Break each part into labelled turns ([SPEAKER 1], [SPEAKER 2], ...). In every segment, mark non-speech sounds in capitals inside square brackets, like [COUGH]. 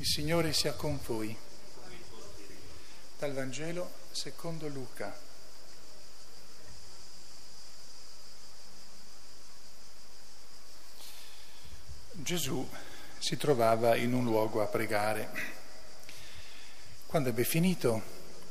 [SPEAKER 1] Il Signore sia con voi. Dal Vangelo secondo Luca. Gesù si trovava in un luogo a pregare. Quando ebbe finito,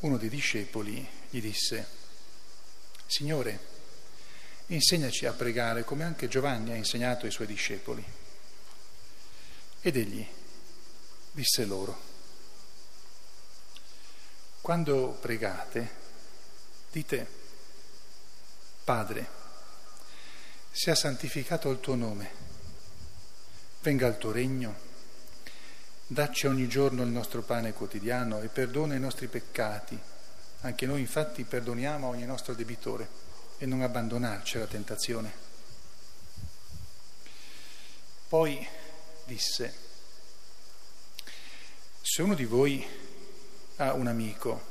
[SPEAKER 1] uno dei discepoli gli disse, Signore, insegnaci a pregare come anche Giovanni ha insegnato ai suoi discepoli. Ed egli disse loro, quando pregate, dite, Padre, sia santificato il tuo nome, venga il tuo regno, dacci ogni giorno il nostro pane quotidiano e perdona i nostri peccati, anche noi infatti perdoniamo ogni nostro debitore e non abbandonarci alla tentazione. Poi disse, se uno di voi ha un amico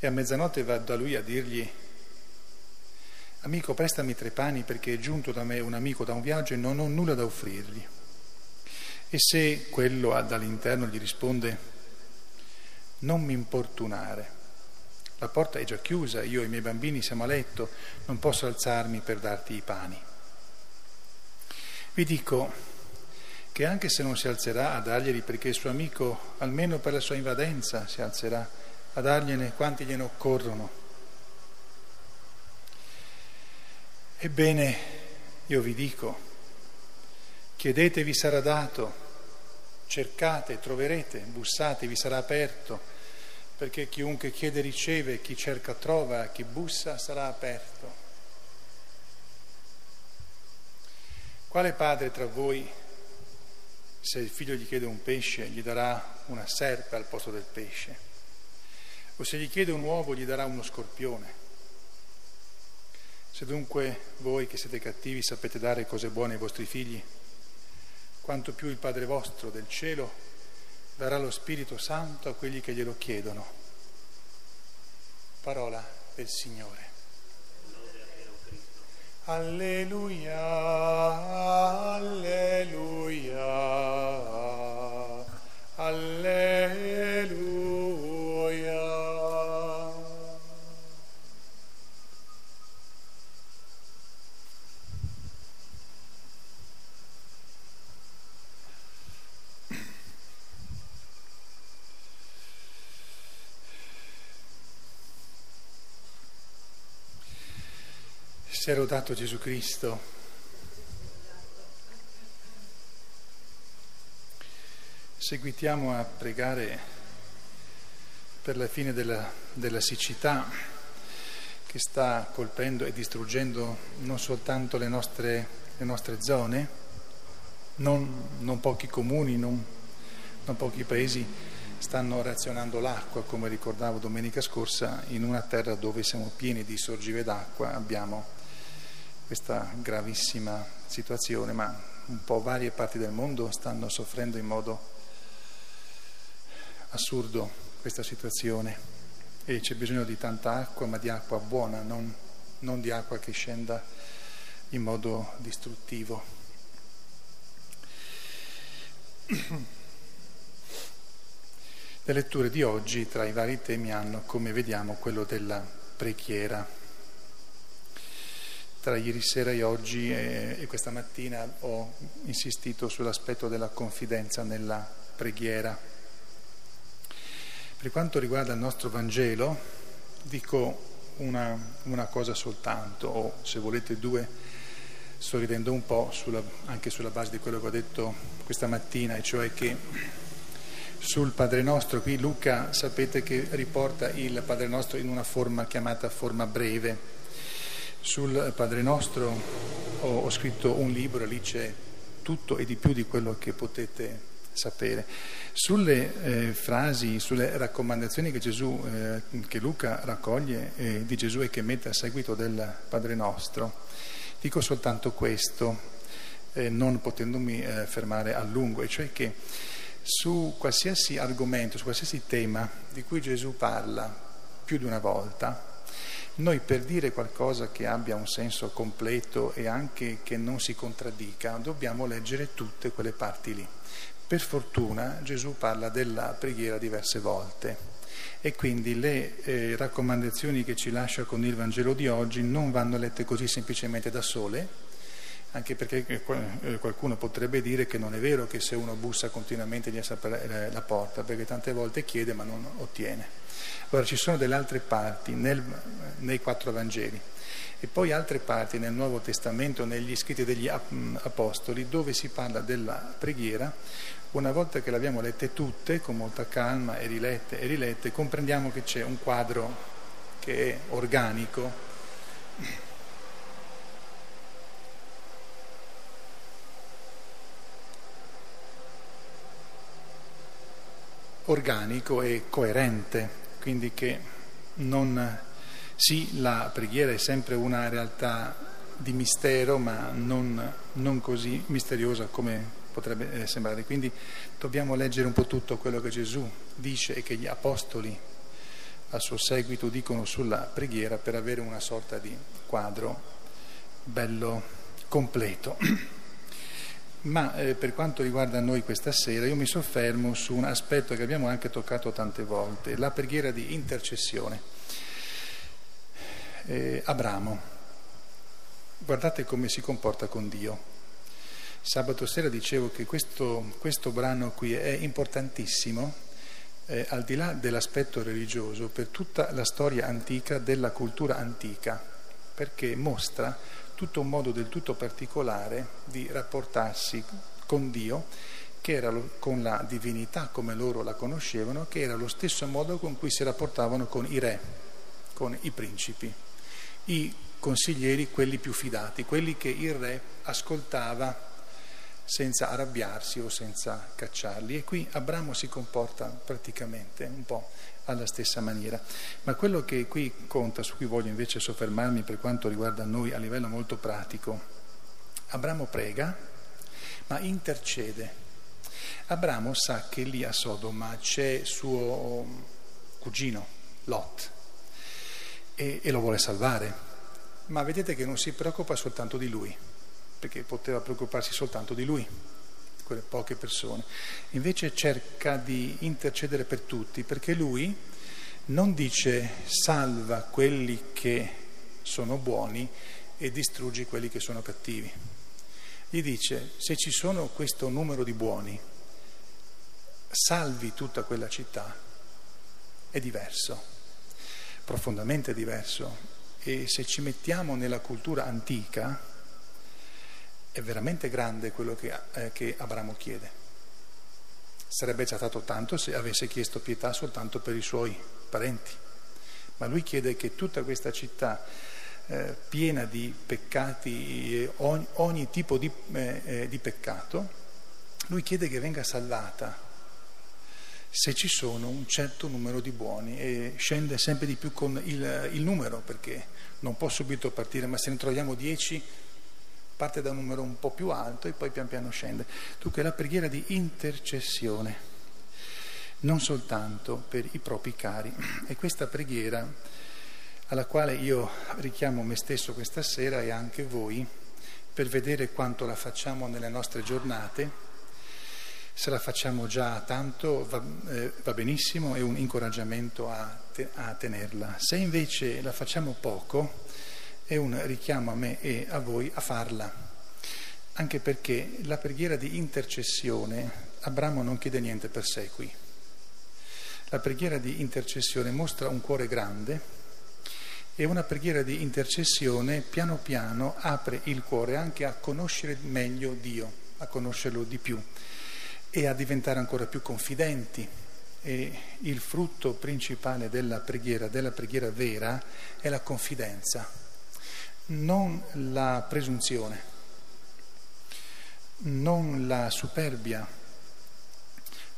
[SPEAKER 1] e a mezzanotte va da lui a dirgli Amico, prestami tre pani perché è giunto da me un amico da un viaggio e non ho nulla da offrirgli. E se quello dall'interno gli risponde Non mi importunare, la porta è già chiusa, io e i miei bambini siamo a letto, non posso alzarmi per darti i pani. Vi dico, che anche se non si alzerà a darglieli perché il suo amico, almeno per la sua invadenza, si alzerà a dargliene quanti gliene occorrono. Ebbene, io vi dico, chiedete vi sarà dato, cercate, troverete, bussate, vi sarà aperto, perché chiunque chiede riceve, chi cerca trova, chi bussa sarà aperto. Quale padre tra voi se il figlio gli chiede un pesce, gli darà una serpe al posto del pesce, o se gli chiede un uovo, gli darà uno scorpione. Se dunque voi che siete cattivi sapete dare cose buone ai vostri figli, quanto più il Padre vostro del cielo darà lo Spirito Santo a quelli che glielo chiedono. Parola del Signore. Alleluia, alleluia, Sia rodato Gesù Cristo. Seguitiamo a pregare per la fine della, della siccità che sta colpendo e distruggendo non soltanto le nostre, le nostre zone, non, non, pochi comuni, non, non pochi paesi stanno razionando l'acqua, come ricordavo domenica scorsa, in una terra dove siamo pieni di sorgive d'acqua, abbiamo questa gravissima situazione, ma un po' varie parti del mondo stanno soffrendo in modo assurdo questa situazione e c'è bisogno di tanta acqua, ma di acqua buona, non, non di acqua che scenda in modo distruttivo. Le letture di oggi tra i vari temi hanno, come vediamo, quello della preghiera tra ieri sera e oggi e, e questa mattina ho insistito sull'aspetto della confidenza nella preghiera. Per quanto riguarda il nostro Vangelo, dico una, una cosa soltanto, o se volete due, sto ridendo un po' sulla, anche sulla base di quello che ho detto questa mattina, e cioè che sul Padre Nostro, qui Luca sapete che riporta il Padre Nostro in una forma chiamata forma breve, sul Padre Nostro ho, ho scritto un libro, lì c'è tutto e di più di quello che potete sapere. Sulle eh, frasi, sulle raccomandazioni che, Gesù, eh, che Luca raccoglie eh, di Gesù e che mette a seguito del Padre Nostro, dico soltanto questo, eh, non potendomi eh, fermare a lungo, e cioè che su qualsiasi argomento, su qualsiasi tema di cui Gesù parla più di una volta, noi per dire qualcosa che abbia un senso completo e anche che non si contraddica, dobbiamo leggere tutte quelle parti lì. Per fortuna Gesù parla della preghiera diverse volte e quindi le eh, raccomandazioni che ci lascia con il Vangelo di oggi non vanno lette così semplicemente da sole, anche perché eh, eh, qualcuno potrebbe dire che non è vero che se uno bussa continuamente gli apre la porta, perché tante volte chiede ma non ottiene. Allora ci sono delle altre parti nel, nei quattro Vangeli e poi altre parti nel Nuovo Testamento, negli scritti degli Apostoli, dove si parla della preghiera una volta che le abbiamo lette tutte, con molta calma, e rilette e rilette, comprendiamo che c'è un quadro che è organico. Organico e coerente, quindi che non sì, la preghiera è sempre una realtà di mistero, ma non, non così misteriosa come potrebbe eh, sembrare. Quindi dobbiamo leggere un po' tutto quello che Gesù dice e che gli apostoli al suo seguito dicono sulla preghiera per avere una sorta di quadro bello completo. [CLEARS THROAT] Ma eh, per quanto riguarda noi questa sera, io mi soffermo su un aspetto che abbiamo anche toccato tante volte, la preghiera di intercessione. Eh, Abramo, guardate come si comporta con Dio. Sabato sera dicevo che questo, questo brano qui è importantissimo, eh, al di là dell'aspetto religioso, per tutta la storia antica della cultura antica, perché mostra tutto un modo del tutto particolare di rapportarsi con Dio, che era con la divinità come loro la conoscevano, che era lo stesso modo con cui si rapportavano con i re, con i principi, i consiglieri, quelli più fidati, quelli che il re ascoltava senza arrabbiarsi o senza cacciarli. E qui Abramo si comporta praticamente un po' alla stessa maniera. Ma quello che qui conta, su cui voglio invece soffermarmi per quanto riguarda noi a livello molto pratico, Abramo prega, ma intercede. Abramo sa che lì a Sodoma c'è suo cugino, Lot, e, e lo vuole salvare, ma vedete che non si preoccupa soltanto di lui perché poteva preoccuparsi soltanto di lui, quelle poche persone. Invece cerca di intercedere per tutti, perché lui non dice salva quelli che sono buoni e distruggi quelli che sono cattivi. Gli dice se ci sono questo numero di buoni, salvi tutta quella città, è diverso, profondamente diverso. E se ci mettiamo nella cultura antica, è veramente grande quello che, eh, che Abramo chiede. Sarebbe già stato tanto se avesse chiesto pietà soltanto per i suoi parenti, ma lui chiede che tutta questa città eh, piena di peccati, ogni, ogni tipo di, eh, eh, di peccato, lui chiede che venga salvata se ci sono un certo numero di buoni e scende sempre di più con il, il numero perché non può subito partire, ma se ne troviamo dieci parte da un numero un po' più alto e poi pian piano scende. Dunque la preghiera di intercessione, non soltanto per i propri cari. E questa preghiera alla quale io richiamo me stesso questa sera e anche voi per vedere quanto la facciamo nelle nostre giornate. Se la facciamo già tanto va, eh, va benissimo, è un incoraggiamento a, te, a tenerla. Se invece la facciamo poco, è un richiamo a me e a voi a farla, anche perché la preghiera di intercessione, Abramo non chiede niente per sé qui. La preghiera di intercessione mostra un cuore grande e una preghiera di intercessione piano piano apre il cuore anche a conoscere meglio Dio, a conoscerlo di più e a diventare ancora più confidenti. E il frutto principale della preghiera, della preghiera vera, è la confidenza non la presunzione, non la superbia,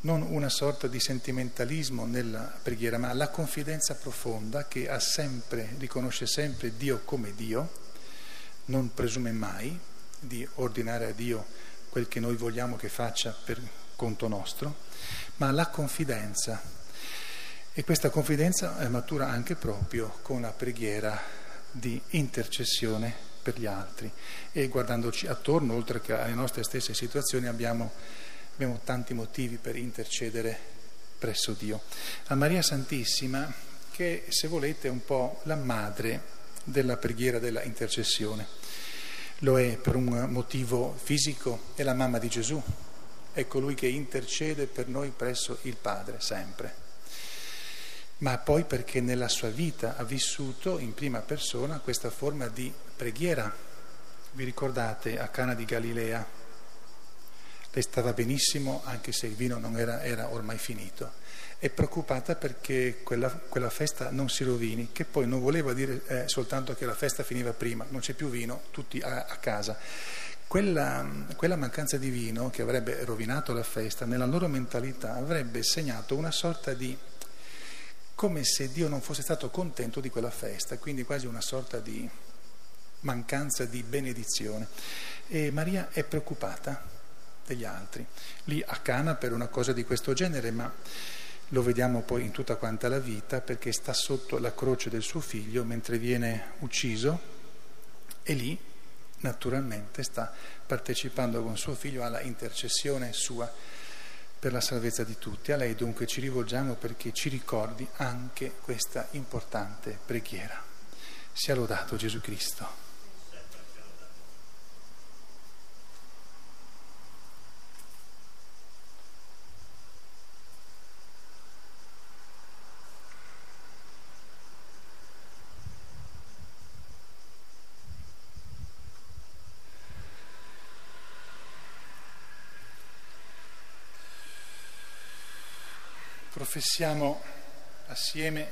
[SPEAKER 1] non una sorta di sentimentalismo nella preghiera, ma la confidenza profonda che ha sempre, riconosce sempre Dio come Dio, non presume mai di ordinare a Dio quel che noi vogliamo che faccia per conto nostro, ma la confidenza. E questa confidenza matura anche proprio con la preghiera di intercessione per gli altri e guardandoci attorno, oltre che alle nostre stesse situazioni, abbiamo abbiamo tanti motivi per intercedere presso Dio. A Maria Santissima, che se volete è un po' la madre della preghiera della intercessione. Lo è per un motivo fisico, è la mamma di Gesù, è colui che intercede per noi presso il Padre sempre ma poi perché nella sua vita ha vissuto in prima persona questa forma di preghiera. Vi ricordate a Cana di Galilea? Lei stava benissimo anche se il vino non era, era ormai finito. È preoccupata perché quella, quella, festa non si rovini, che poi non voleva dire eh, soltanto che la festa finiva prima, non c'è più vino, tutti a, a casa. Quella, quella, mancanza di vino che avrebbe rovinato la festa, nella loro mentalità avrebbe segnato una sorta di come se Dio non fosse stato contento di quella festa, quindi quasi una sorta di mancanza di benedizione. E Maria è preoccupata degli altri, lì a Cana per una cosa di questo genere, ma lo vediamo poi in tutta quanta la vita perché sta sotto la croce del suo figlio mentre viene ucciso e lì naturalmente sta partecipando con suo figlio alla intercessione sua per la salvezza di tutti. A lei dunque ci rivolgiamo perché ci ricordi anche questa importante preghiera. Sia lodato Gesù Cristo. Professiamo assieme